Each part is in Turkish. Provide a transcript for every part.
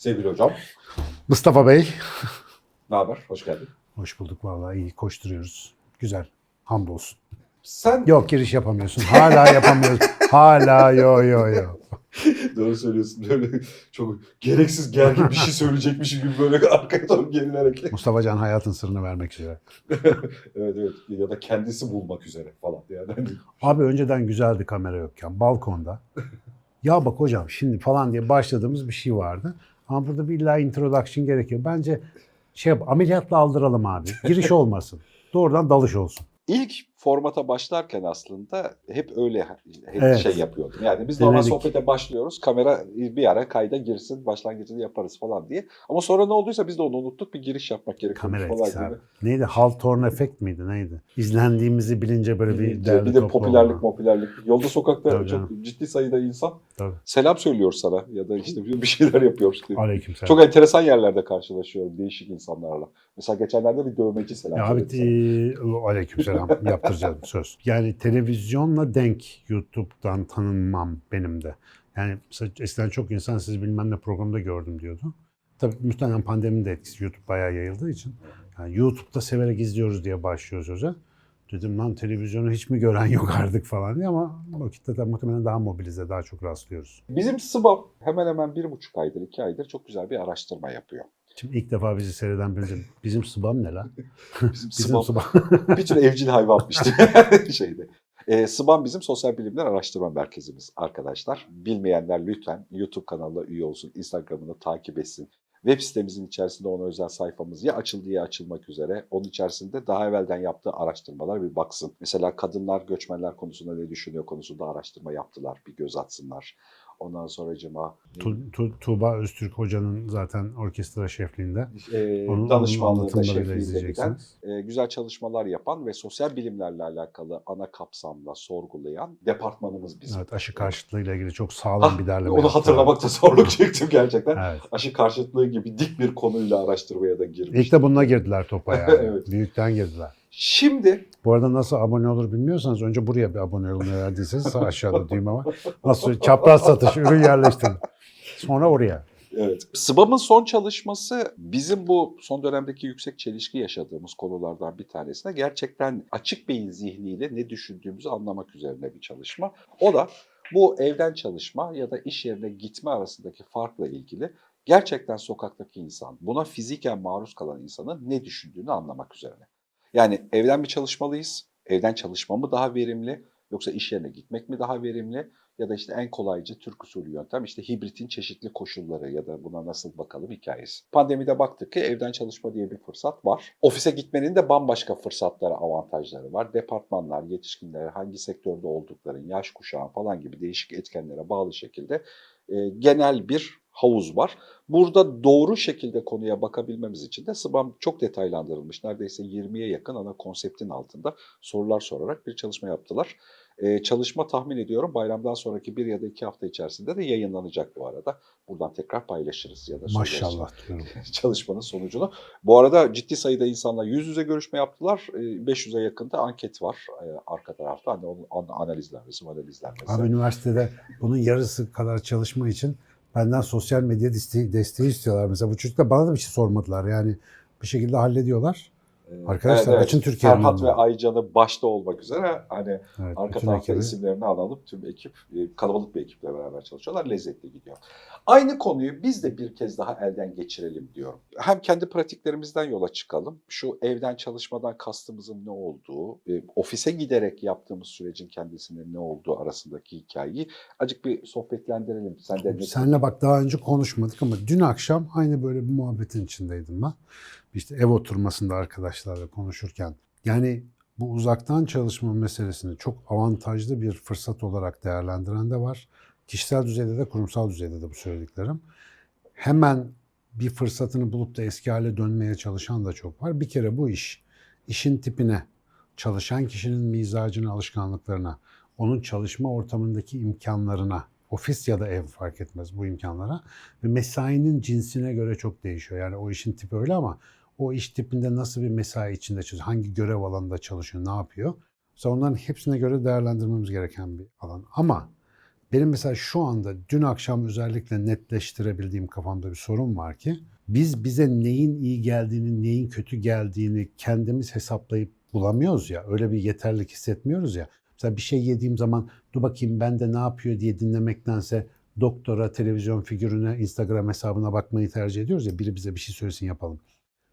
Sevgili hocam, Mustafa Bey. ne haber? Hoş geldin. Hoş bulduk vallahi iyi koşturuyoruz. Güzel. Hamdolsun. Sen Yok giriş yapamıyorsun. Hala yapamıyorsun. Hala yo yo yo. doğru söylüyorsun. Böyle çok gereksiz gergin bir şey söyleyecekmişim gibi böyle arkaya doğru gerilerek. Mustafa Can hayatın sırrını vermek üzere. evet evet. Ya da kendisi bulmak üzere falan. Yani hani Abi önceden güzeldi kamera yokken balkonda. Ya bak hocam şimdi falan diye başladığımız bir şey vardı. Ama burada bir illa introduction gerekiyor. Bence şey yap, ameliyatla aldıralım abi. Giriş olmasın. Doğrudan dalış olsun. İlk formata başlarken aslında hep öyle hep Evet. şey yapıyordum. Yani biz normal sohbete başlıyoruz. Kamera bir ara kayda girsin, başlangıcını yaparız falan diye. Ama sonra ne olduysa biz de onu unuttuk. Bir giriş yapmak gerekiyor Kamera falan etkisi gibi. abi. Neydi? Hawthorne efekt miydi? Neydi? İzlendiğimizi bilince böyle bir derli bir de popülerlik popülerlik. Yolda sokakta çok ciddi sayıda insan Tabii. selam söylüyor sana ya da işte bir şeyler yapıyor. Aleykümselam. Çok enteresan yerlerde karşılaşıyorum değişik insanlarla. Mesela geçenlerde bir dövmeci selam Ya abi söyledi sana. e, yaptıracağım söz. Yani televizyonla denk YouTube'dan tanınmam benim de. Yani eskiden çok insan siz bilmem ne programda gördüm diyordu. Tabii muhtemelen pandeminin de etkisi YouTube bayağı yayıldığı için. Yani YouTube'da severek izliyoruz diye başlıyor söze. Dedim lan televizyonu hiç mi gören yok artık falan diye ama vakitte de muhtemelen daha mobilize, daha çok rastlıyoruz. Bizim SBAM hemen hemen bir buçuk aydır, iki aydır çok güzel bir araştırma yapıyor. Şimdi ilk defa bizi seyreden birinci, bizim sıbam ne lan? Bizim Bizim sıbam. bir tür evcil hayvanmıştı şeyde. E, SBAM bizim sosyal bilimler araştırma merkezimiz arkadaşlar. Bilmeyenler lütfen YouTube kanalına üye olsun, Instagram'ını takip etsin. Web sitemizin içerisinde ona özel sayfamız ya açıldı ya açılmak üzere. Onun içerisinde daha evvelden yaptığı araştırmalar bir baksın. Mesela kadınlar göçmenler konusunda ne düşünüyor konusunda araştırma yaptılar. Bir göz atsınlar. Ondan sonracıma Tu- Tu- Tuğba Öztürk Hoca'nın zaten orkestra şefliğinde. e, Onun, danışmanlığı onun da anlatımlarıyla şefliğinde giden e, güzel çalışmalar yapan ve sosyal bilimlerle alakalı ana kapsamla sorgulayan departmanımız bizim. Evet, aşı karşıtlığıyla ilgili çok sağlam Ah, bir derleme Onu hatırlamakta zorluk çektim gerçekten. Evet. Aşı karşıtlığı gibi dik bir konuyla araştırmaya da girmiş. İlk de bununla girdiler topa yani. Evet. Büyükten girdiler. Şimdi Bu arada nasıl abone olur bilmiyorsanız önce buraya bir abone olmayı verdiyseniz sağ aşağıda düğme var. Nasıl çapraz satış ürün yerleştirin. Sonra oraya. evet. SBAM'ın son çalışması bizim bu son dönemdeki yüksek çelişki yaşadığımız konulardan bir tanesine gerçekten açık beyin zihniyle ne düşündüğümüzü anlamak üzerine bir çalışma. O da bu evden çalışma ya da iş yerine gitme arasındaki farkla ilgili gerçekten sokaktaki insan, buna fiziken maruz kalan insanın ne düşündüğünü anlamak üzerine. Yani evden mi çalışmalıyız? Evden çalışma mı daha verimli? Yoksa iş yerine gitmek mi daha verimli? Ya da işte en kolaycı Türk usulü yöntem işte hibritin çeşitli koşulları ya da buna nasıl bakalım hikayesi. Pandemide baktık ki evden çalışma diye bir fırsat var. Ofise gitmenin de bambaşka fırsatları, avantajları var. Departmanlar, yetişkinler, hangi sektörde oldukların, yaş kuşağı falan gibi değişik etkenlere bağlı şekilde e, genel bir havuz var. Burada doğru şekilde konuya bakabilmemiz için de SBAM çok detaylandırılmış. Neredeyse 20'ye yakın ana konseptin altında sorular sorarak bir çalışma yaptılar. Ee, çalışma tahmin ediyorum bayramdan sonraki bir ya da iki hafta içerisinde de yayınlanacak bu arada. Buradan tekrar paylaşırız ya da Maşallah diyorum. çalışmanın sonucunu. Bu arada ciddi sayıda insanla yüz yüze görüşme yaptılar. Ee, 500'e yakında anket var ee, arka tarafta. Hani onun an- analizlenmesi, analizlenmesi. Abi üniversitede bunun yarısı kadar çalışma için benden sosyal medya desteği, desteği istiyorlar. Mesela bu çocuklar bana da bir şey sormadılar. Yani bir şekilde hallediyorlar. Ee, Arkadaşlar, bütün Türkiye'nin Ferhat ve. Aycan'ı başta olmak üzere hani Evet, arka tarafta isimlerini alalım. Tüm ekip e, kalabalık bir ekiple beraber çalışıyorlar. Lezzetli gidiyor. Aynı konuyu biz de bir kez daha elden geçirelim diyorum. Hem kendi pratiklerimizden yola çıkalım. Şu evden çalışmadan kastımızın ne olduğu, e, ofise giderek yaptığımız sürecin kendisinin ne olduğu arasındaki hikayeyi acık bir sohbetlendirelim. Sen de Senle bak daha önce konuşmadık ama dün akşam aynı böyle bir muhabbetin içindeydim ben. İşte ev oturmasında arkadaşlarla konuşurken. Yani bu uzaktan çalışma meselesini çok avantajlı bir fırsat olarak değerlendiren de var. Kişisel düzeyde de kurumsal düzeyde de bu söylediklerim. Hemen bir fırsatını bulup da eski hale dönmeye çalışan da çok var. Bir kere bu iş, işin tipine, çalışan kişinin mizacına, alışkanlıklarına, onun çalışma ortamındaki imkanlarına, ofis ya da ev fark etmez bu imkanlara ve mesainin cinsine göre çok değişiyor. Yani o işin tipi öyle ama o iş tipinde nasıl bir mesai içinde çalışıyor, hangi görev alanında çalışıyor, ne yapıyor? Mesela onların hepsine göre değerlendirmemiz gereken bir alan. Ama Benim mesela şu anda dün akşam özellikle netleştirebildiğim kafamda bir sorun var ki biz bize neyin iyi geldiğini, neyin kötü geldiğini kendimiz hesaplayıp bulamıyoruz ya. Öyle bir yeterlik hissetmiyoruz ya. Mesela bir şey yediğim zaman dur bakayım ben de ne yapıyor diye dinlemektense doktora, televizyon figürüne, Instagram hesabına bakmayı tercih ediyoruz ya. Biri bize bir şey söylesin yapalım.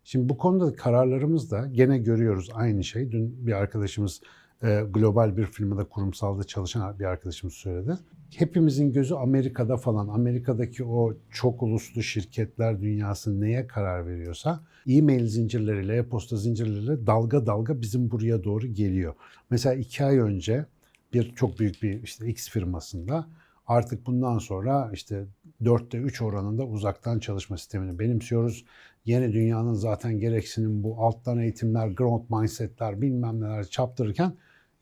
Şimdi bu konuda kararlarımız da gene görüyoruz aynı şey. Dün bir arkadaşımız e, global bir firmada kurumsalda çalışan bir arkadaşımız söyledi. Hepimizin gözü Amerika'da falan. Amerika'daki o çok uluslu şirketler dünyası neye karar veriyorsa e-mail zincirleriyle, e-posta zincirleriyle dalga dalga bizim buraya doğru geliyor. Mesela iki ay önce bir çok büyük bir işte X firmasında artık bundan sonra işte 4'te 3 oranında uzaktan çalışma sistemini benimsiyoruz. Yeni dünyanın zaten gereksinim bu alttan eğitimler, growth mindsetler bilmem neler çaptırırken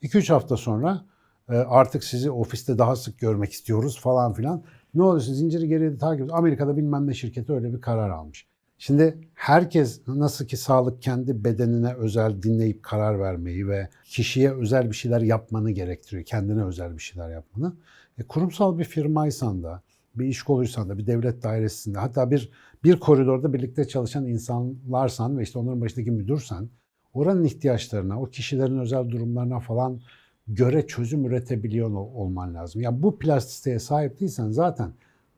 2-3 hafta sonra e, artık sizi ofiste daha sık görmek istiyoruz falan filan. Ne oluyorsa zinciri geriye takip. Amerika'da bilmem ne şirketi öyle bir karar almış. Şimdi herkes nasıl ki sağlık kendi bedenine özel dinleyip karar vermeyi ve kişiye özel bir şeyler yapmanı gerektiriyor. Kendine özel bir şeyler yapmanı. E, kurumsal bir firmaysan da, bir iş koluysan da, bir devlet dairesinde hatta bir bir koridorda birlikte çalışan insanlarsan ve işte onların başındaki müdürsen oranın ihtiyaçlarına, o kişilerin özel durumlarına falan göre çözüm üretebiliyor ol- olman lazım. Ya bu plastisteye sahip değilsen zaten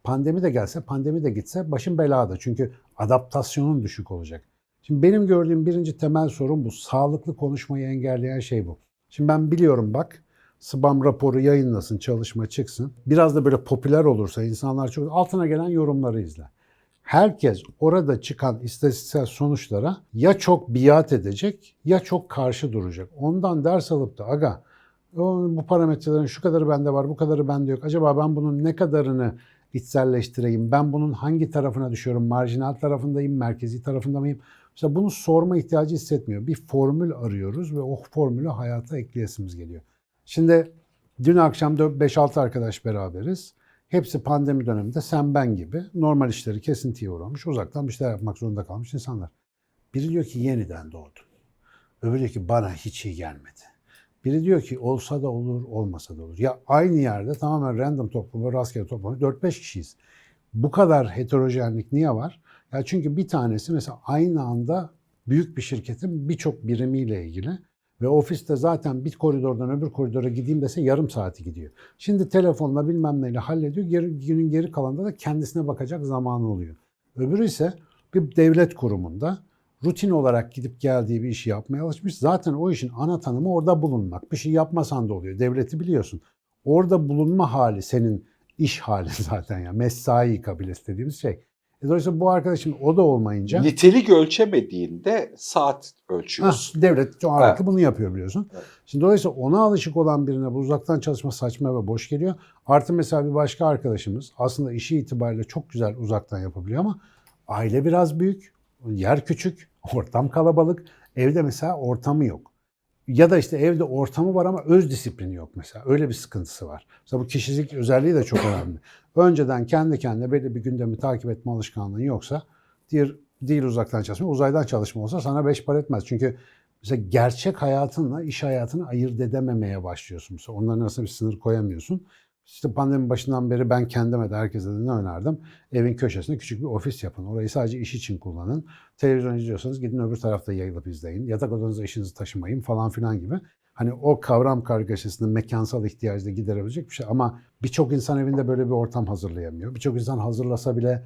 pandemi de gelse, pandemi de gitse başın belada. Çünkü adaptasyonun düşük olacak. Şimdi benim gördüğüm birinci temel sorun bu. Sağlıklı konuşmayı engelleyen şey bu. Şimdi ben biliyorum bak, SBAM raporu yayınlasın, çalışma çıksın. Biraz da böyle popüler olursa insanlar çok altına gelen yorumları izle herkes orada çıkan istatistiksel sonuçlara ya çok biat edecek ya çok karşı duracak. Ondan ders alıp da aga bu parametrelerin şu kadarı bende var, bu kadarı bende yok. Acaba ben bunun ne kadarını içselleştireyim? Ben bunun hangi tarafına düşüyorum? Marjinal tarafındayım, merkezi tarafında mıyım? Mesela bunu sorma ihtiyacı hissetmiyor. Bir formül arıyoruz ve o formülü hayata ekleyesimiz geliyor. Şimdi dün akşam 5-6 arkadaş beraberiz. Hepsi pandemi döneminde sen ben gibi normal işleri kesintiye uğramış, uzaktan bir şeyler yapmak zorunda kalmış insanlar. Biri diyor ki yeniden doğdum. Öbürü diyor ki bana hiç iyi gelmedi. Biri diyor ki olsa da olur, olmasa da olur. Ya aynı yerde tamamen random toplama, rastgele toplama 4-5 kişiyiz. Bu kadar heterojenlik niye var? Ya çünkü bir tanesi mesela aynı anda büyük bir şirketin birçok birimiyle ilgili ve ofiste zaten bir koridordan öbür koridora gideyim dese yarım saati gidiyor. Şimdi telefonla bilmem neyle hallediyor. Geri, günün geri kalanında da kendisine bakacak zamanı oluyor. Öbürü ise bir devlet kurumunda rutin olarak gidip geldiği bir işi yapmaya alışmış. Zaten o işin ana tanımı orada bulunmak. Bir şey yapmasan da oluyor. Devleti biliyorsun. Orada bulunma hali senin iş hali zaten ya. Mesai kabilesi dediğimiz şey. E dolayısıyla bu arkadaşın o da olmayınca... Nitelik ölçemediğinde saat ölçüyorsun. Hah, devlet ağırlıklı Evet. bunu yapıyor biliyorsun. Evet. Şimdi dolayısıyla ona alışık olan birine bu uzaktan çalışma saçma ve boş geliyor. Artı mesela bir başka arkadaşımız aslında işi itibariyle çok güzel uzaktan yapabiliyor ama aile biraz büyük, yer küçük, ortam kalabalık. Evde mesela ortamı yok. Ya da işte evde ortamı var ama öz disiplini yok mesela. Öyle bir sıkıntısı var. Mesela bu kişilik özelliği de çok önemli. Önceden kendi kendine belli bir gündemi takip etme alışkanlığın yoksa değil, değil uzaktan çalışma, uzaydan çalışma olsa sana beş para etmez. Çünkü mesela gerçek hayatınla iş hayatını ayırt edememeye başlıyorsun. Mesela onların arasında bir sınır koyamıyorsun. İşte pandemi başından beri ben kendime de herkese de ne önerdim? Evin köşesinde küçük bir ofis yapın. Orayı sadece iş için kullanın. Televizyon izliyorsanız gidin öbür tarafta yayılıp izleyin. Yatak odanıza işinizi taşımayın falan filan gibi. Hani o kavram kargaşasını mekansal ihtiyacı da giderebilecek bir şey. Ama birçok insan evinde böyle bir ortam hazırlayamıyor. Birçok insan hazırlasa bile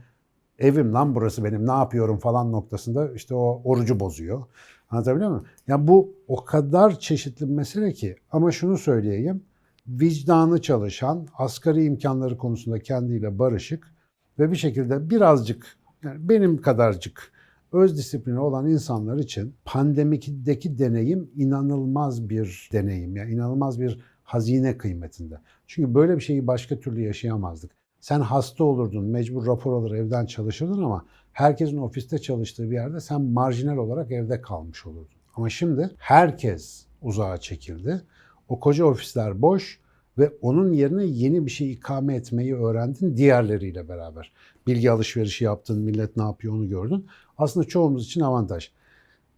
evim lan burası benim ne yapıyorum falan noktasında işte o orucu bozuyor. Anlatabiliyor muyum? Yani bu o kadar çeşitli bir mesele ki ama şunu söyleyeyim. Vicdanı çalışan, asgari imkanları konusunda kendiyle barışık ve bir şekilde birazcık yani benim kadarcık öz disiplini olan insanlar için pandemideki deneyim inanılmaz bir deneyim. Yani inanılmaz bir hazine kıymetinde. Çünkü böyle bir şeyi başka türlü yaşayamazdık. Sen hasta olurdun, mecbur rapor alır evden çalışırdın ama herkesin ofiste çalıştığı bir yerde sen marjinal olarak evde kalmış olurdun. Ama şimdi herkes uzağa çekildi. O koca ofisler boş ve onun yerine yeni bir şey ikame etmeyi öğrendin diğerleriyle beraber. Bilgi alışverişi yaptın, millet ne yapıyor onu gördün. Aslında çoğumuz için avantaj.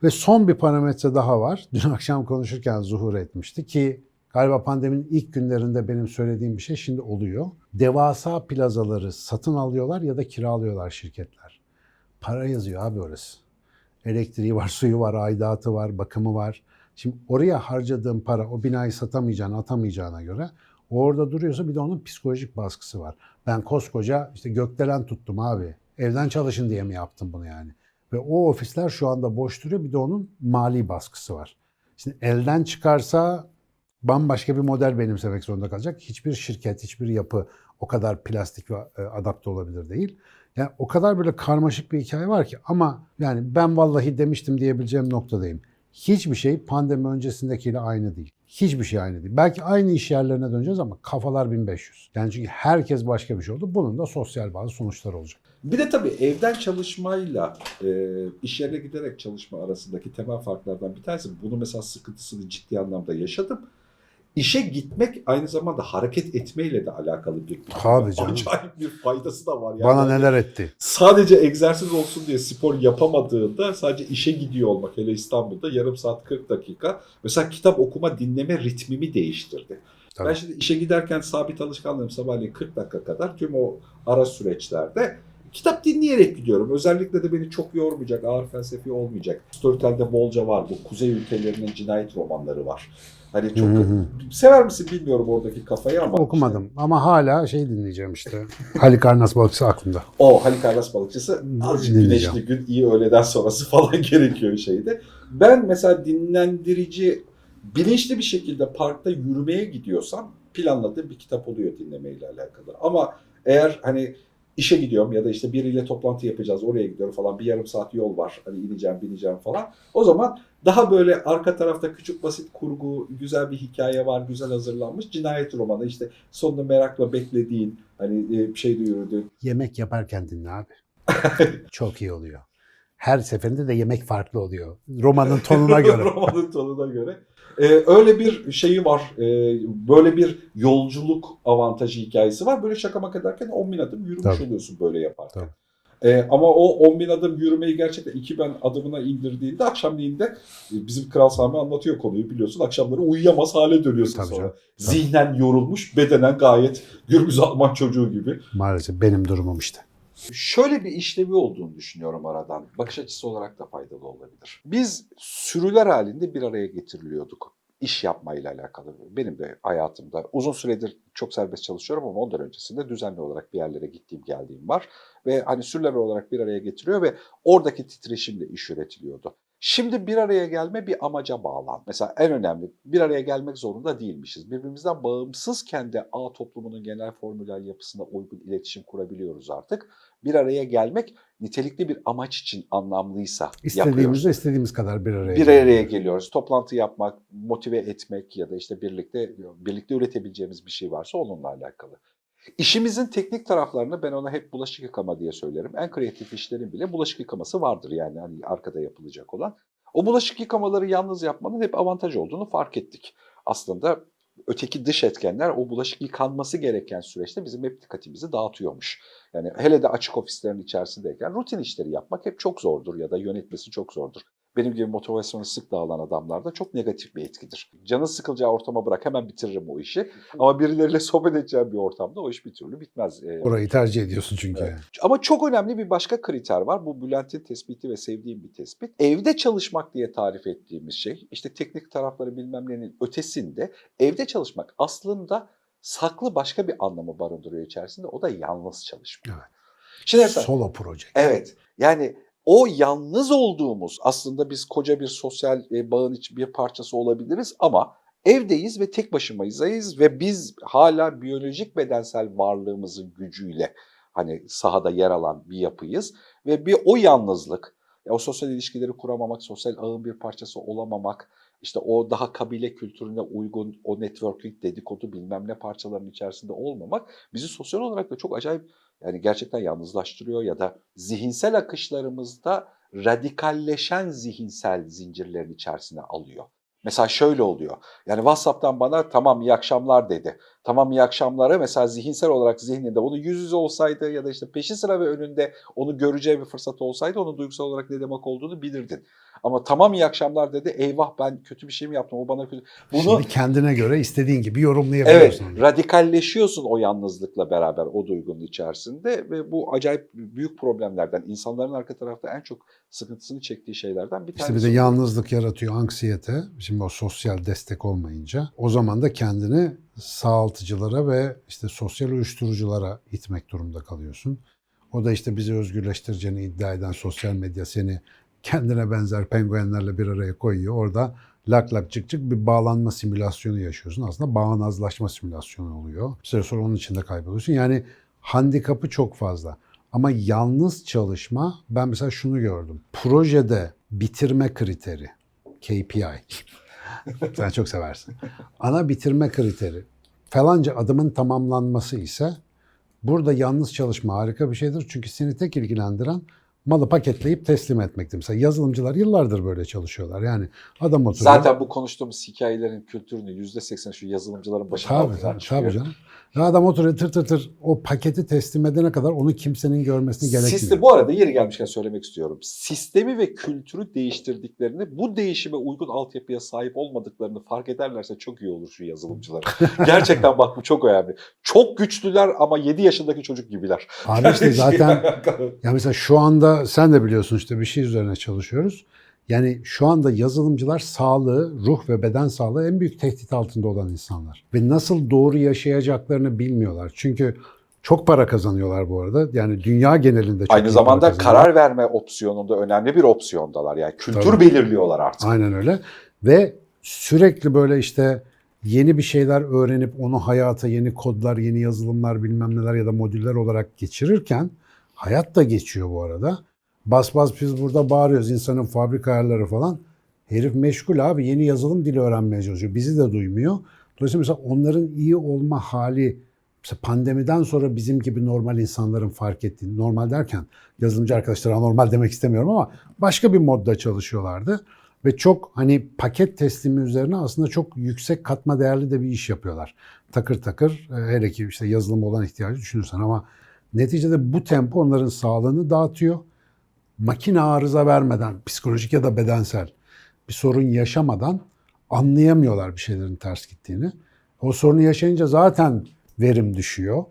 Ve son bir parametre daha var. Dün akşam konuşurken zuhur etmişti ki Galiba pandeminin ilk günlerinde benim söylediğim bir şey şimdi oluyor. Devasa plazaları satın alıyorlar ya da kiralıyorlar şirketler. Para yazıyor abi orası. Elektriği var, suyu var, aidatı var, bakımı var. Şimdi oraya harcadığın para o binayı satamayacağını, atamayacağına göre orada duruyorsa bir de onun psikolojik baskısı var. Ben koskoca işte gökdelen tuttum abi. Evden çalışın diye mi yaptım bunu yani? Ve o ofisler şu anda boş duruyor. Bir de onun mali baskısı var. Şimdi elden çıkarsa bambaşka bir model benimsemek zorunda kalacak. Hiçbir şirket, hiçbir yapı o kadar plastik ve e, adapte olabilir değil. Yani o kadar böyle karmaşık bir hikaye var ki ama yani ben vallahi demiştim diyebileceğim noktadayım. Hiçbir şey pandemi öncesindekiyle aynı değil. Hiçbir şey aynı değil. Belki aynı iş yerlerine döneceğiz ama kafalar 1500. Yani çünkü herkes başka bir şey oldu. Bunun da sosyal bazı sonuçları olacak. Bir de tabii evden çalışmayla e, iş yerine giderek çalışma arasındaki temel farklardan bir tanesi. Bunu mesela sıkıntısını ciddi anlamda yaşadım. İşe gitmek aynı zamanda hareket etmeyle de alakalı bir Tabii canım. acayip bir faydası da var. Yani Bana hani neler etti. Sadece egzersiz olsun diye spor yapamadığında sadece işe gidiyor olmak hele İstanbul'da yarım saat 40 dakika mesela kitap okuma dinleme ritmimi değiştirdi. Tabii. Ben şimdi işe giderken sabit alışkanlığım sabahleyin 40 dakika kadar tüm o ara süreçlerde kitap dinleyerek gidiyorum. Özellikle de beni çok yormayacak, ağır felsefi olmayacak. Storytel'de bolca var. Bu kuzey ülkelerinin cinayet romanları var. Hani çok sever misin bilmiyorum oradaki kafayı ama Okumadım ama hala şey dinleyeceğim işte. Halikarnas balıkçısı aklımda. O Halikarnas balıkçısı azıcık güneşli gün iyi öğleden sonrası falan gerekiyor şeyde. Ben mesela dinlendirici bilinçli bir şekilde parkta yürümeye gidiyorsam planladığım bir kitap oluyor dinlemeyle alakalı. Ama eğer hani işe gidiyorum ya da işte biriyle toplantı yapacağız oraya gidiyorum falan bir yarım saat yol var hani ineceğim bineceğim falan. O zaman daha böyle arka tarafta küçük basit kurgu, güzel bir hikaye var, güzel hazırlanmış cinayet romanı işte sonunu merakla beklediğin hani e, bir şey yürüdüğün Yemek yaparken dinle abi. Çok iyi oluyor. Her seferinde de yemek farklı oluyor. Romanın tonuna göre. Romanın tonuna göre. Ee, öyle bir şeyi var. Ee, böyle bir yolculuk avantajı hikayesi var. Böyle şaka maka derken 10 bin adım yürümüş Tabii. oluyorsun böyle yaparken. Tabii. Ee, ama o 10 bin adım yürümeyi gerçekten 2 ben adımına indirdiğinde akşamleyin de e, bizim Kral Sami anlatıyor konuyu biliyorsun. Akşamları uyuyamaz hale dönüyorsun Tabii sonra. canım. Zihnen yorulmuş, bedenen gayet Gürbüz Alman çocuğu gibi. Maalesef benim durumum işte. Şöyle bir işlevi olduğunu düşünüyorum aradan. Bakış açısı olarak da faydalı olabilir. Biz sürüler halinde bir araya getiriliyorduk. iş yapmayla alakalı. Benim de hayatımda uzun süredir çok serbest çalışıyorum ama ondan öncesinde düzenli olarak bir yerlere gittiğim geldiğim var. Ve hani sürüler olarak bir araya getiriyor ve oradaki titreşimle iş üretiliyordu. Şimdi bir araya gelme bir amaca bağlan. Mesela en önemli bir araya gelmek zorunda değilmişiz. Birbirimizden bağımsızken de ağ toplumunun genel formüler yapısına uygun iletişim kurabiliyoruz artık. Bir araya gelmek nitelikli bir amaç için anlamlıysa yapıyoruz. İstediğimizde istediğimiz kadar bir araya Bir araya geliyoruz. Toplantı yapmak, motive etmek ya da işte birlikte birlikte üretebileceğimiz bir şey varsa onunla alakalı. İşimizin teknik taraflarını ben ona hep bulaşık yıkama diye söylerim. En kreatif işlerin bile bulaşık yıkaması vardır yani hani arkada yapılacak olan. O bulaşık yıkamaları yalnız yapmanın hep avantaj olduğunu fark ettik. Aslında öteki dış etkenler o bulaşık yıkanması gereken süreçte bizim hep dikkatimizi dağıtıyormuş. Yani hele de açık ofislerin içerisindeyken rutin işleri yapmak hep çok zordur ya da yönetmesi çok zordur. Benim gibi motivasyonu sık dağılan adamlarda çok negatif bir etkidir. Canın sıkılacağı ortama bırak hemen bitiririm o işi. Ama birileriyle sohbet edeceğim bir ortamda o iş bir türlü bitmez. Ee, Orayı tercih ediyorsun çünkü. Evet. Ama çok önemli bir başka kriter var. Bu Bülent'in tespiti ve sevdiğim bir tespit. Evde çalışmak diye tarif ettiğimiz şey, işte teknik tarafları bilmem nenin ötesinde evde çalışmak aslında saklı başka bir anlamı barındırıyor içerisinde. O da yalnız çalışma. Evet. Şimdi mesela, Solo proje. evet yani o yalnız olduğumuz aslında biz koca bir sosyal e, bağın bir parçası olabiliriz ama evdeyiz ve tek başımayız ve biz hala biyolojik bedensel varlığımızın gücüyle hani sahada yer alan bir yapıyız ve bir o yalnızlık, ya o sosyal ilişkileri kuramamak, sosyal ağın bir parçası olamamak, işte o daha kabile kültürüne uygun o networking, dedikodu bilmem ne parçaların içerisinde olmamak bizi sosyal olarak da çok acayip yani gerçekten yalnızlaştırıyor ya da zihinsel akışlarımızda radikalleşen zihinsel zincirlerin içerisine alıyor. Mesela şöyle oluyor. Yani WhatsApp'tan bana tamam iyi akşamlar dedi. Tamam iyi akşamlara mesela zihinsel olarak zihninde onu yüz yüze olsaydı ya da işte peşi sıra ve önünde onu göreceği bir fırsat olsaydı onun duygusal olarak ne demek olduğunu bilirdin. Ama tamam iyi akşamlar dedi. Eyvah ben kötü bir şey mi yaptım? O bana kötü. Bunu Şimdi kendine göre istediğin gibi Evet, yorumlayabiliyorsun. radikalleşiyorsun o yalnızlıkla beraber o duygunun içerisinde ve bu acayip büyük problemlerden, insanların arka tarafta en çok sıkıntısını çektiği şeylerden bir İşte tanesi. bir de yalnızlık yaratıyor, anksiyete. Şimdi o sosyal destek olmayınca o zaman da kendini sağaltıcılara ve işte sosyal uyuşturuculara itmek durumunda kalıyorsun. O da işte bizi özgürleştireceğini iddia eden sosyal medya seni kendine benzer penguenlerle bir araya koyuyor. Orada lak lak çık çık bir bağlanma simülasyonu yaşıyorsun. Aslında bağnazlaşma simülasyonu oluyor. Bir süre sonra onun içinde kayboluyorsun. Yani handikapı çok fazla. Ama yalnız çalışma, ben mesela şunu gördüm. Projede bitirme kriteri, KPI. Sen çok seversin. Ana bitirme kriteri. Falanca adımın tamamlanması ise burada yalnız çalışma harika bir şeydir. Çünkü seni tek ilgilendiren malı paketleyip teslim etmektir. Mesela yazılımcılar yıllardır böyle çalışıyorlar. Yani adam oturuyor. Zaten bu konuştuğumuz hikayelerin kültürünü %80 şu yazılımcıların başına Tabii, tabii, tabii canım. Ya adam oturuyor tır tır tır o paketi teslim edene kadar onu kimsenin görmesini gerekmiyor. Sistem, bu arada yeri gelmişken söylemek istiyorum. Sistemi ve kültürü değiştirdiklerini, bu değişime uygun altyapıya sahip olmadıklarını fark ederlerse çok iyi olur şu yazılımcılar. Gerçekten bak bu çok önemli. Çok güçlüler ama 7 yaşındaki çocuk gibiler. Abi işte zaten ya mesela şu anda sen de biliyorsun işte bir şey üzerine çalışıyoruz. Yani şu anda yazılımcılar sağlığı, ruh ve beden sağlığı en büyük tehdit altında olan insanlar. Ve nasıl doğru yaşayacaklarını bilmiyorlar. Çünkü çok para kazanıyorlar bu arada. Yani dünya genelinde çok Aynı zamanda karar verme opsiyonunda önemli bir opsiyondalar. Yani kültür Tabii. belirliyorlar artık. Aynen öyle. Ve sürekli böyle işte yeni bir şeyler öğrenip onu hayata yeni kodlar, yeni yazılımlar bilmem neler ya da modüller olarak geçirirken hayat da geçiyor bu arada. Bas bas biz burada bağırıyoruz insanın fabrika ayarları falan. Herif meşgul abi yeni yazılım dili öğrenmeye çalışıyor. Bizi de duymuyor. Dolayısıyla mesela onların iyi olma hali mesela pandemiden sonra bizim gibi normal insanların fark ettiği, normal derken yazılımcı arkadaşlara normal demek istemiyorum ama başka bir modda çalışıyorlardı. Ve çok hani paket teslimi üzerine aslında çok yüksek katma değerli de bir iş yapıyorlar. Takır takır e, hele ki işte yazılım olan ihtiyacı düşünürsen ama neticede bu tempo onların sağlığını dağıtıyor. Makine arıza vermeden psikolojik ya da bedensel bir sorun yaşamadan anlayamıyorlar bir şeylerin ters gittiğini. O sorunu yaşayınca zaten verim düşüyor.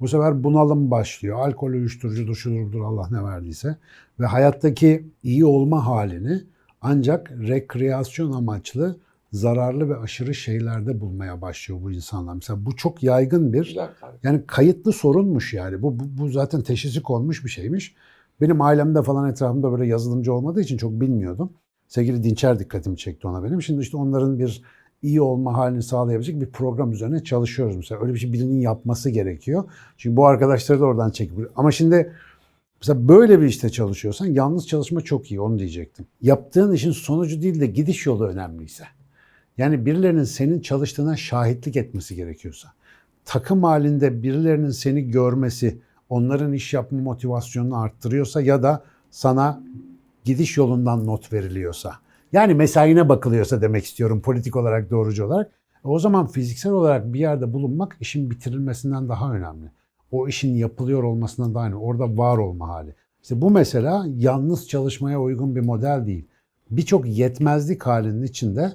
Bu sefer bunalım başlıyor. Alkol uyuşturucudur, şudur Allah ne verdiyse. Ve hayattaki iyi olma halini ancak rekreasyon amaçlı zararlı ve aşırı şeylerde bulmaya başlıyor bu insanlar. Mesela bu çok yaygın bir yani kayıtlı sorunmuş yani. Bu, bu, bu zaten teşhisi konmuş bir şeymiş. Benim ailemde falan etrafımda böyle yazılımcı olmadığı için çok bilmiyordum. Sevgili Dinçer dikkatimi çekti ona benim. Şimdi işte onların bir iyi olma halini sağlayabilecek bir program üzerine çalışıyoruz. Mesela öyle bir şey birinin yapması gerekiyor. Çünkü bu arkadaşları da oradan çekip... Ama şimdi mesela böyle bir işte çalışıyorsan yalnız çalışma çok iyi onu diyecektim. Yaptığın işin sonucu değil de gidiş yolu önemliyse. Yani birilerinin senin çalıştığına şahitlik etmesi gerekiyorsa takım halinde birilerinin seni görmesi, onların iş yapma motivasyonunu arttırıyorsa ya da sana gidiş yolundan not veriliyorsa. Yani mesaine bakılıyorsa demek istiyorum politik olarak doğrucu olarak. O zaman fiziksel olarak bir yerde bulunmak işin bitirilmesinden daha önemli. O işin yapılıyor olmasından daha önemli. Orada var olma hali. İşte bu mesela yalnız çalışmaya uygun bir model değil. Birçok yetmezlik halinin içinde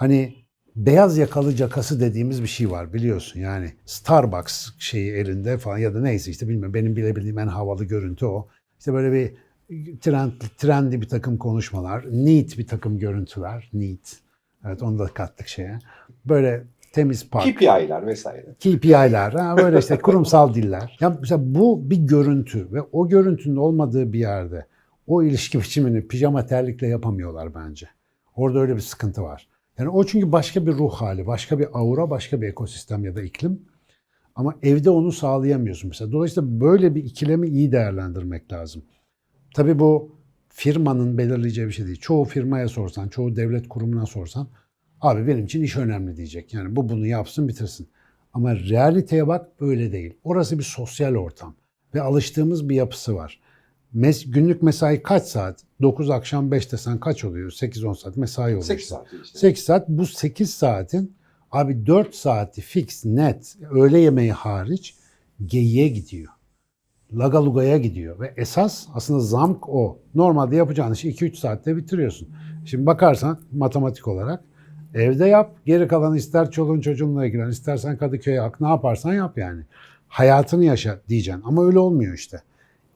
hani beyaz yakalı cakası dediğimiz bir şey var biliyorsun. Yani Starbucks şeyi elinde falan ya da neyse işte bilmiyorum benim bilebildiğim en havalı görüntü o. İşte böyle bir trend, trendy bir takım konuşmalar, neat bir takım görüntüler, neat. Evet onu da kattık şeye. Böyle temiz park. KPI'ler vesaire. KPI'ler, ha böyle işte kurumsal diller. Ya mesela bu bir görüntü ve o görüntünün olmadığı bir yerde o ilişki biçimini pijama terlikle yapamıyorlar bence. Orada öyle bir sıkıntı var. Yani o çünkü başka bir ruh hali, başka bir aura, başka bir ekosistem ya da iklim. Ama evde onu sağlayamıyorsun mesela. Dolayısıyla böyle bir ikilemi iyi değerlendirmek lazım. Tabii bu firmanın belirleyeceği bir şey değil. Çoğu firmaya sorsan, çoğu devlet kurumuna sorsan abi benim için iş önemli diyecek. Yani bu bunu yapsın bitirsin. Ama realiteye bak öyle değil. Orası bir sosyal ortam ve alıştığımız bir yapısı var. Mes günlük mesai kaç saat? 9 akşam 5 desen kaç oluyor? 8-10 saat mesai oluyor. 8 işte. saat işte. 8 saat bu 8 saatin abi 4 saati fix net öğle yemeği hariç geyiğe gidiyor. lagalugaya gidiyor. Ve esas aslında zamk o. Normalde yapacağın işi 2-3 saatte bitiriyorsun. Şimdi bakarsan matematik olarak evde yap. Geri kalanı ister çoluğun çocuğunla ilgilen, istersen Kadıköy'e ak, ne yaparsan yap yani. Hayatını yaşa diyeceksin. Ama öyle olmuyor işte.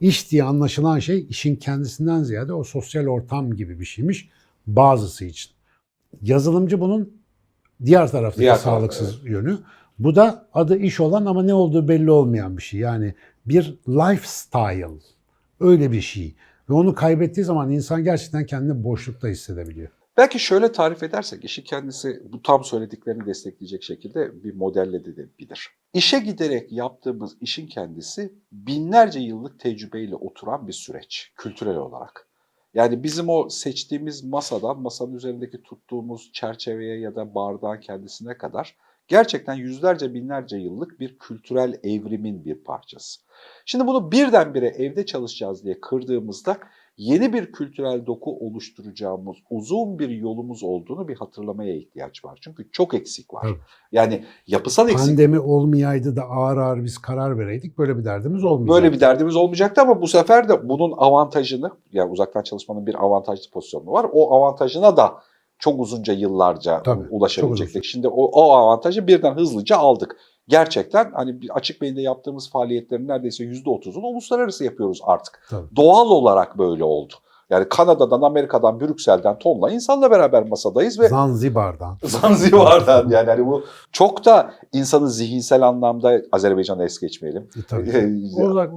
İş diye anlaşılan şey işin kendisinden ziyade o sosyal ortam gibi bir şeymiş bazısı için. Yazılımcı bunun diğer taraftaki Diğer sağlıksız yönü. Bu da adı iş olan ama ne olduğu belli olmayan bir şey. Yani bir lifestyle. Öyle bir şey. Ve onu kaybettiği zaman insan gerçekten kendini boşlukta hissedebiliyor. Belki şöyle tarif edersek işi kendisi bu tam söylediklerini destekleyecek şekilde bir modelle de edebilir. İşe giderek yaptığımız işin kendisi binlerce yıllık tecrübeyle oturan bir süreç kültürel olarak. Yani bizim o seçtiğimiz masadan masanın üzerindeki tuttuğumuz çerçeveye ya da bardağın kendisine kadar gerçekten yüzlerce binlerce yıllık bir kültürel evrimin bir parçası. Şimdi bunu birdenbire evde çalışacağız diye kırdığımızda yeni bir kültürel doku oluşturacağımız uzun bir yolumuz olduğunu bir hatırlamaya ihtiyaç var. Çünkü çok eksik var. Yani yapısal eksik. Pandemi olmayaydı da ağır ağır biz karar vereydik böyle bir derdimiz olmayacak. Böyle bir derdimiz olmayacaktı ama bu sefer de bunun avantajını, yani uzaktan çalışmanın bir avantajlı pozisyonu var. O avantajına da çok uzunca yıllarca Tabii, ulaşabilecektik. Şimdi o, o avantajı birden hızlıca aldık. Gerçekten hani açık beyinde yaptığımız faaliyetlerin neredeyse %30'unu uluslararası yapıyoruz artık. Tabii. Doğal olarak böyle oldu. Yani Kanada'dan, Amerika'dan, Brüksel'den tonla insanla beraber masadayız ve Zanzibar'dan. Zanzibar'dan yani hani bu çok da insanı zihinsel anlamda Azerbaycan'a es geçmeyelim. E, tabii. Uzak,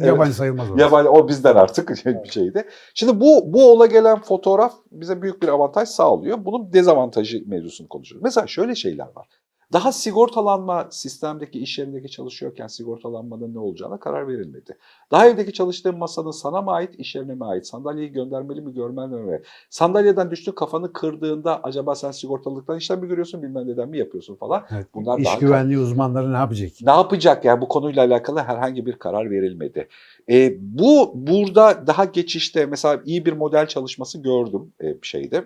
yabancı sayılmaz o. Yabancı o bizden artık bir şeydi. Şimdi bu bu ola gelen fotoğraf bize büyük bir avantaj sağlıyor. Bunun dezavantajı mevzusunu konuşuyoruz. Mesela şöyle şeyler var. Daha sigortalanma sistemdeki iş yerindeki çalışıyorken sigortalanmanın ne olacağına karar verilmedi. Daha evdeki çalıştığın masanın sana mı ait, iş yerine mi ait? Sandalyeyi göndermeli mi, görmeli mi? Sandalyeden düştü kafanı kırdığında acaba sen sigortalılıktan işlem mi görüyorsun, bilmem neden mi yapıyorsun falan. Evet. Bunlar İş daha güvenliği uzmanları ne yapacak? ne yapacak yani bu konuyla alakalı herhangi bir karar verilmedi. E, bu burada daha geçişte mesela iyi bir model çalışması gördüm e, şeyde.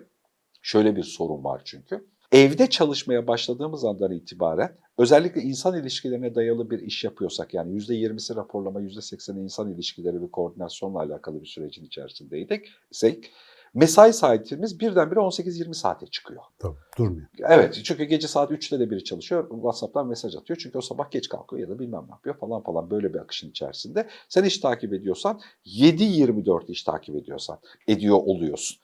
Şöyle bir sorun var çünkü. Evde çalışmaya başladığımız andan itibaren özellikle insan ilişkilerine dayalı bir iş yapıyorsak yani %20'si raporlama, %80'i insan ilişkileri ve koordinasyonla alakalı bir sürecin içerisindeydik. Sek, mesai saatimiz birdenbire 18-20 saate çıkıyor. Tabii, durmuyor. Evet çünkü gece saat 3'te de biri çalışıyor. WhatsApp'tan mesaj atıyor. Çünkü o sabah geç kalkıyor ya da bilmem ne yapıyor falan falan böyle bir akışın içerisinde. Sen iş takip ediyorsan 7-24 iş takip ediyorsan ediyor oluyorsun.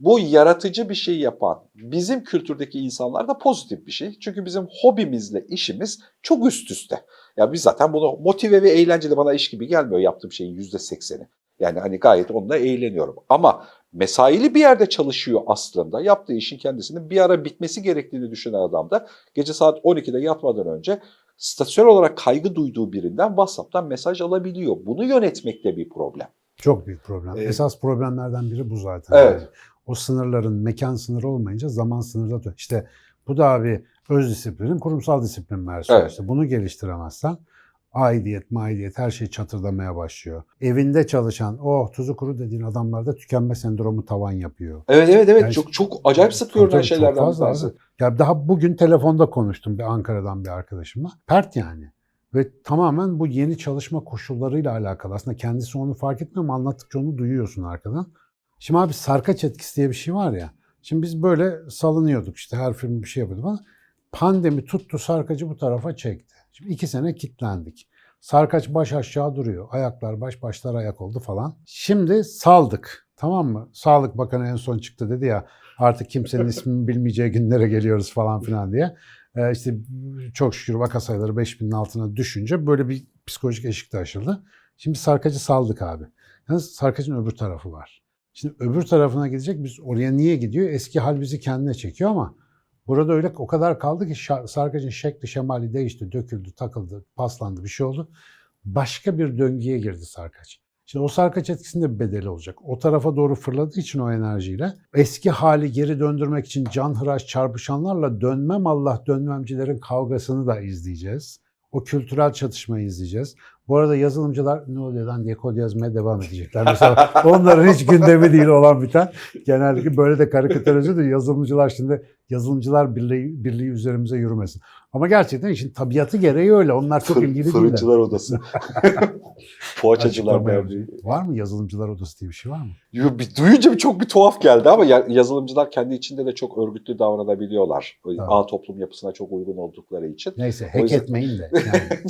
Bu yaratıcı bir şey yapan bizim kültürdeki insanlar da pozitif bir şey. Çünkü bizim hobimizle işimiz çok üst üste. Ya biz zaten bunu motive ve eğlenceli bana iş gibi gelmiyor yaptığım şeyin %80'i. Yani hani gayet onunla eğleniyorum. Ama mesaili bir yerde çalışıyor aslında. Yaptığı işin kendisinin bir ara bitmesi gerektiğini düşünen adam da gece saat 12'de yatmadan önce statüsel olarak kaygı duyduğu birinden WhatsApp'tan mesaj alabiliyor. Bunu yönetmekte bir problem. Çok büyük problem. Evet. Esas problemlerden biri bu zaten. Evet. Yani o sınırların mekan sınırı olmayınca zaman sınırda tut. İşte bu da abi öz disiplinin kurumsal disiplin versiyonu. Evet. İşte bunu geliştiremezsen aidiyet, maidiyet her şey çatırdamaya başlıyor. Evinde çalışan o tuzu kuru dediğin adamlarda tükenme sendromu tavan yapıyor. Evet evet evet Yani- çok çok acayip sıkıyor çok şeylerden bir fazla abi. Ya daha bugün telefonda konuştum bir Ankara'dan bir arkadaşımla. Pert yani. Ve tamamen bu yeni çalışma koşullarıyla alakalı. Aslında kendisi onu fark etmiyor ama anlattıkça onu duyuyorsun arkadan. Şimdi abi sarkaç etkisi diye bir şey var ya. Şimdi biz böyle salınıyorduk işte her film bir şey yapıyordu falan. Pandemi tuttu sarkacı bu tarafa çekti. Şimdi iki sene kilitlendik. Sarkaç baş aşağı duruyor. Ayaklar baş, başlar ayak oldu falan. Şimdi saldık. Tamam mı? Sağlık Bakanı en son çıktı dedi ya artık kimsenin ismini bilmeyeceği günlere geliyoruz falan filan diye. Ee, işte çok şükür vaka sayıları 5000'in altına düşünce böyle bir psikolojik eşik de aşıldı. Şimdi sarkacı saldık abi. Yalnız sarkacın öbür tarafı var. Şimdi öbür tarafına gidecek biz oraya niye gidiyor? Eski hal bizi kendine çekiyor ama burada öyle o kadar kaldı ki sarkacın şekli şemali değişti, döküldü, takıldı, paslandı bir şey oldu. Başka bir döngüye girdi sarkaç. Şimdi o sarkaç etkisinde bir bedeli olacak. O tarafa doğru fırladığı için o enerjiyle eski hali geri döndürmek için canhıraş çarpışanlarla dönmem Allah dönmemcilerin kavgasını da izleyeceğiz. O kültürel çatışmayı izleyeceğiz. Bu arada yazılımcılar ne oluyor lan diye kod yazmaya devam edecekler. Mesela onların hiç gündemi değil olan biten. Genellikle böyle de karikatürize de yazılımcılar şimdi yazılımcılar birliği, birliği üzerimize yürümesin. Ama gerçekten işin tabiatı gereği öyle. Onlar çok Fır- ilgili değiller. Fırıncılar odası. Poğaçacılar Derneği. Var mı yazılımcılar odası diye bir şey var mı? Yo, bir, duyunca bir çok bir tuhaf geldi ama ya- yazılımcılar kendi içinde de çok örgütlü davranabiliyorlar. Evet. Ağ toplum yapısına çok uygun oldukları için. Neyse hack yüzden- etmeyin de. Yani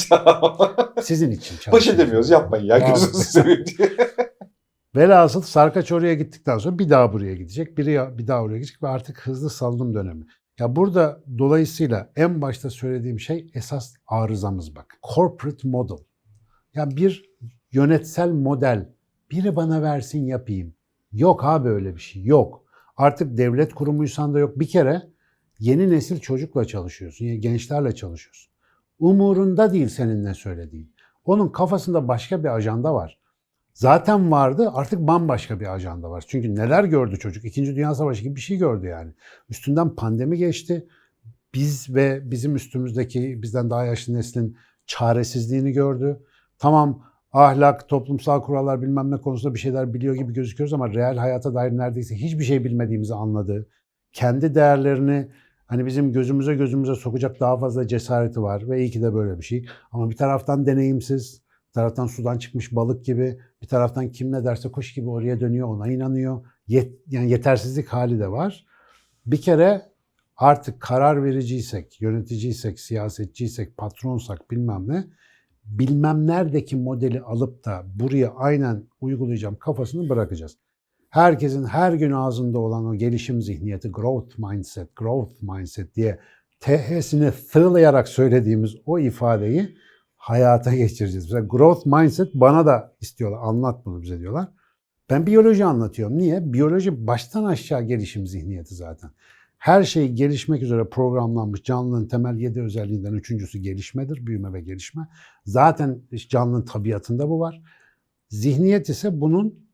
sizin için Baş çalışıyoruz. edemiyoruz yapmayın ya gözünüzü seveyim diye. Velhasıl Sarkaç oraya gittikten sonra bir daha buraya gidecek, biri bir daha oraya gidecek ve artık hızlı salınım dönemi. Ya burada dolayısıyla en başta söylediğim şey esas arızamız bak. Corporate model. Ya bir yönetsel model. Biri bana versin yapayım. Yok abi öyle bir şey. Yok. Artık devlet kurumuysan da yok. Bir kere yeni nesil çocukla çalışıyorsun. Yani gençlerle çalışıyorsun. Umurunda değil senin ne söylediğin. Onun kafasında başka bir ajanda var. Zaten vardı artık bambaşka bir ajanda var. Çünkü neler gördü çocuk? İkinci Dünya Savaşı gibi bir şey gördü yani. Üstünden pandemi geçti. Biz ve bizim üstümüzdeki bizden daha yaşlı neslin çaresizliğini gördü. Tamam ahlak, toplumsal kurallar bilmem ne konusunda bir şeyler biliyor gibi gözüküyoruz ama real hayata dair neredeyse hiçbir şey bilmediğimizi anladı. Kendi değerlerini hani bizim gözümüze gözümüze sokacak daha fazla cesareti var ve iyi ki de böyle bir şey. Ama bir taraftan deneyimsiz, bir taraftan sudan çıkmış balık gibi, bir taraftan kim ne derse kuş gibi oraya dönüyor, ona inanıyor. Yet, yani yetersizlik hali de var. Bir kere artık karar vericiysek, yöneticiysek, siyasetçiysek, patronsak bilmem ne, bilmem neredeki modeli alıp da buraya aynen uygulayacağım kafasını bırakacağız. Herkesin her gün ağzında olan o gelişim zihniyeti, growth mindset, growth mindset diye TH'sini tığlayarak söylediğimiz o ifadeyi hayata geçireceğiz. Mesela growth mindset bana da istiyorlar, anlat bunu bize diyorlar. Ben biyoloji anlatıyorum. Niye? Biyoloji baştan aşağı gelişim zihniyeti zaten. Her şey gelişmek üzere programlanmış. Canlının temel yedi özelliğinden üçüncüsü gelişmedir, büyüme ve gelişme. Zaten canlının tabiatında bu var. Zihniyet ise bunun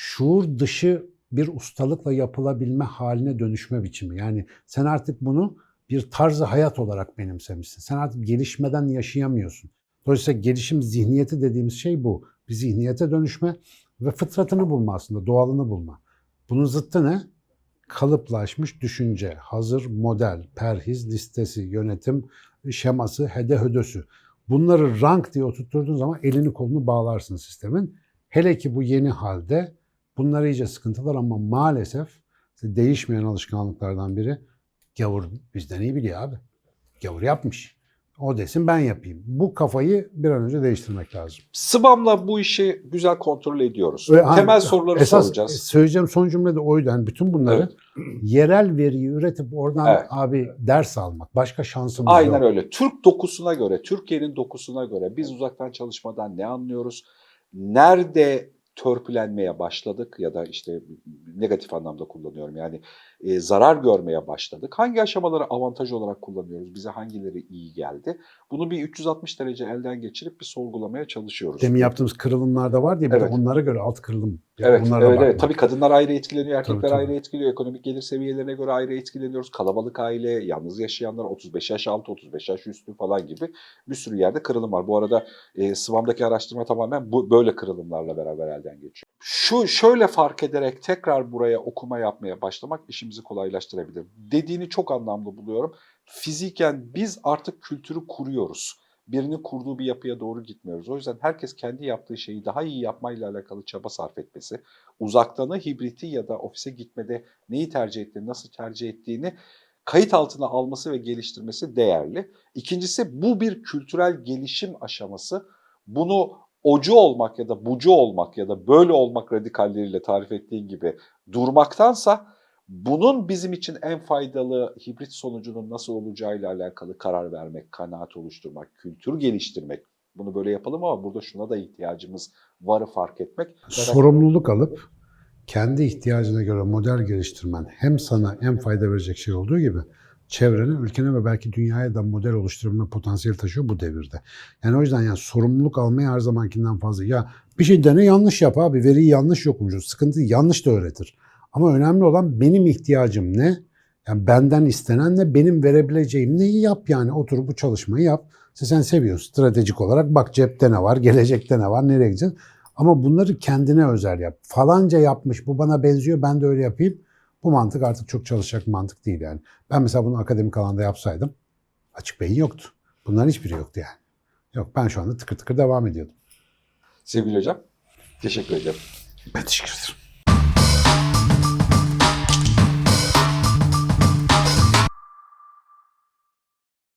şuur dışı bir ustalıkla yapılabilme haline dönüşme biçimi. Yani sen artık bunu bir tarzı hayat olarak benimsemişsin. Sen artık gelişmeden yaşayamıyorsun. Dolayısıyla gelişim zihniyeti dediğimiz şey bu. Bir zihniyete dönüşme ve fıtratını bulma aslında, doğalını bulma. Bunun zıttı ne? Kalıplaşmış düşünce, hazır model, perhiz listesi, yönetim şeması, hede hödösü. Bunları rank diye oturtturduğun zaman elini kolunu bağlarsın sistemin. Hele ki bu yeni halde bunlar iyice sıkıntılar ama maalesef işte değişmeyen alışkanlıklardan biri gavur bizden iyi biliyor abi. Gavur yapmış. O desin ben yapayım. Bu kafayı bir an önce değiştirmek lazım. Sıvamla bu işi güzel kontrol ediyoruz. Hani Temel soruları esas soracağız. söyleyeceğim son cümle de oydu. Yani bütün bunları yerel veriyi üretip oradan Evet. abi ders almak. Başka şansımız Aynen yok. öyle. Türk dokusuna göre, Türkiye'nin dokusuna göre biz uzaktan çalışmadan ne anlıyoruz? Nerede törpülenmeye başladık ya da işte negatif anlamda kullanıyorum. Yani e, zarar görmeye başladık. Hangi aşamaları avantaj olarak kullanıyoruz? Bize hangileri iyi geldi? Bunu bir 360 derece elden geçirip bir sorgulamaya çalışıyoruz. Demin yaptığımız kırılımlarda var diye bir de Evet. onlara göre alt kırılım. Yani Evet, evet, bakmak. evet. Tabii kadınlar ayrı etkileniyor, erkekler Tabii, tabii. ayrı etkiliyor. Ekonomik gelir seviyelerine göre ayrı etkileniyoruz. Kalabalık aile, yalnız yaşayanlar, 35 yaş altı, 35 yaş üstü falan gibi bir sürü yerde kırılım var. Bu arada e, Sıvam'daki araştırma tamamen bu böyle kırılımlarla beraber elden geçiyor. Şu şöyle fark ederek tekrar buraya okuma yapmaya başlamak işimizi kolaylaştırabilir. Dediğini çok anlamlı buluyorum. Fiziken biz artık kültürü kuruyoruz birinin kurduğu bir yapıya doğru gitmiyoruz. O yüzden herkes kendi yaptığı şeyi daha iyi yapmayla alakalı çaba sarf etmesi, uzaktanı, hibriti ya da ofise gitmede neyi tercih ettiğini, nasıl tercih ettiğini kayıt altına alması ve geliştirmesi değerli. İkincisi bu bir kültürel gelişim aşaması. Bunu ocu olmak ya da bucu olmak ya da böyle olmak radikalleriyle tarif ettiğin gibi durmaktansa bunun bizim için en faydalı hibrit sonucunun nasıl olacağıyla alakalı karar vermek, kanaat oluşturmak, kültür geliştirmek. Bunu böyle yapalım ama burada şuna da ihtiyacımız varı fark etmek. Sorumluluk alıp kendi ihtiyacına göre model geliştirmen hem sana en fayda verecek şey olduğu gibi çevrene, ülkene ve belki dünyaya da model oluşturabilme potansiyeli taşıyor bu devirde. Yani o yüzden yani sorumluluk almaya her zamankinden fazla. Ya bir şey dene yanlış yap abi. Veriyi yanlış okumuşuz. Sıkıntı yanlış da öğretir. Ama önemli olan benim ihtiyacım ne? Yani benden istenen ne? Benim verebileceğim neyi yap yani. Otur bu çalışmayı yap. İşte sen seviyorsun stratejik olarak. Bak cepte ne var, gelecekte ne var, nereye gideceğiz? Ama bunları kendine özel yap. Falanca yapmış, bu bana benziyor, ben de öyle yapayım. Bu mantık artık çok çalışacak mantık değil yani. Ben mesela bunu akademik alanda yapsaydım açık beyin yoktu. Bunların hiçbiri yoktu yani. Yok ben şu anda tıkır tıkır devam ediyordum. Sevgili hocam, teşekkür ederim. Ben teşekkür ederim.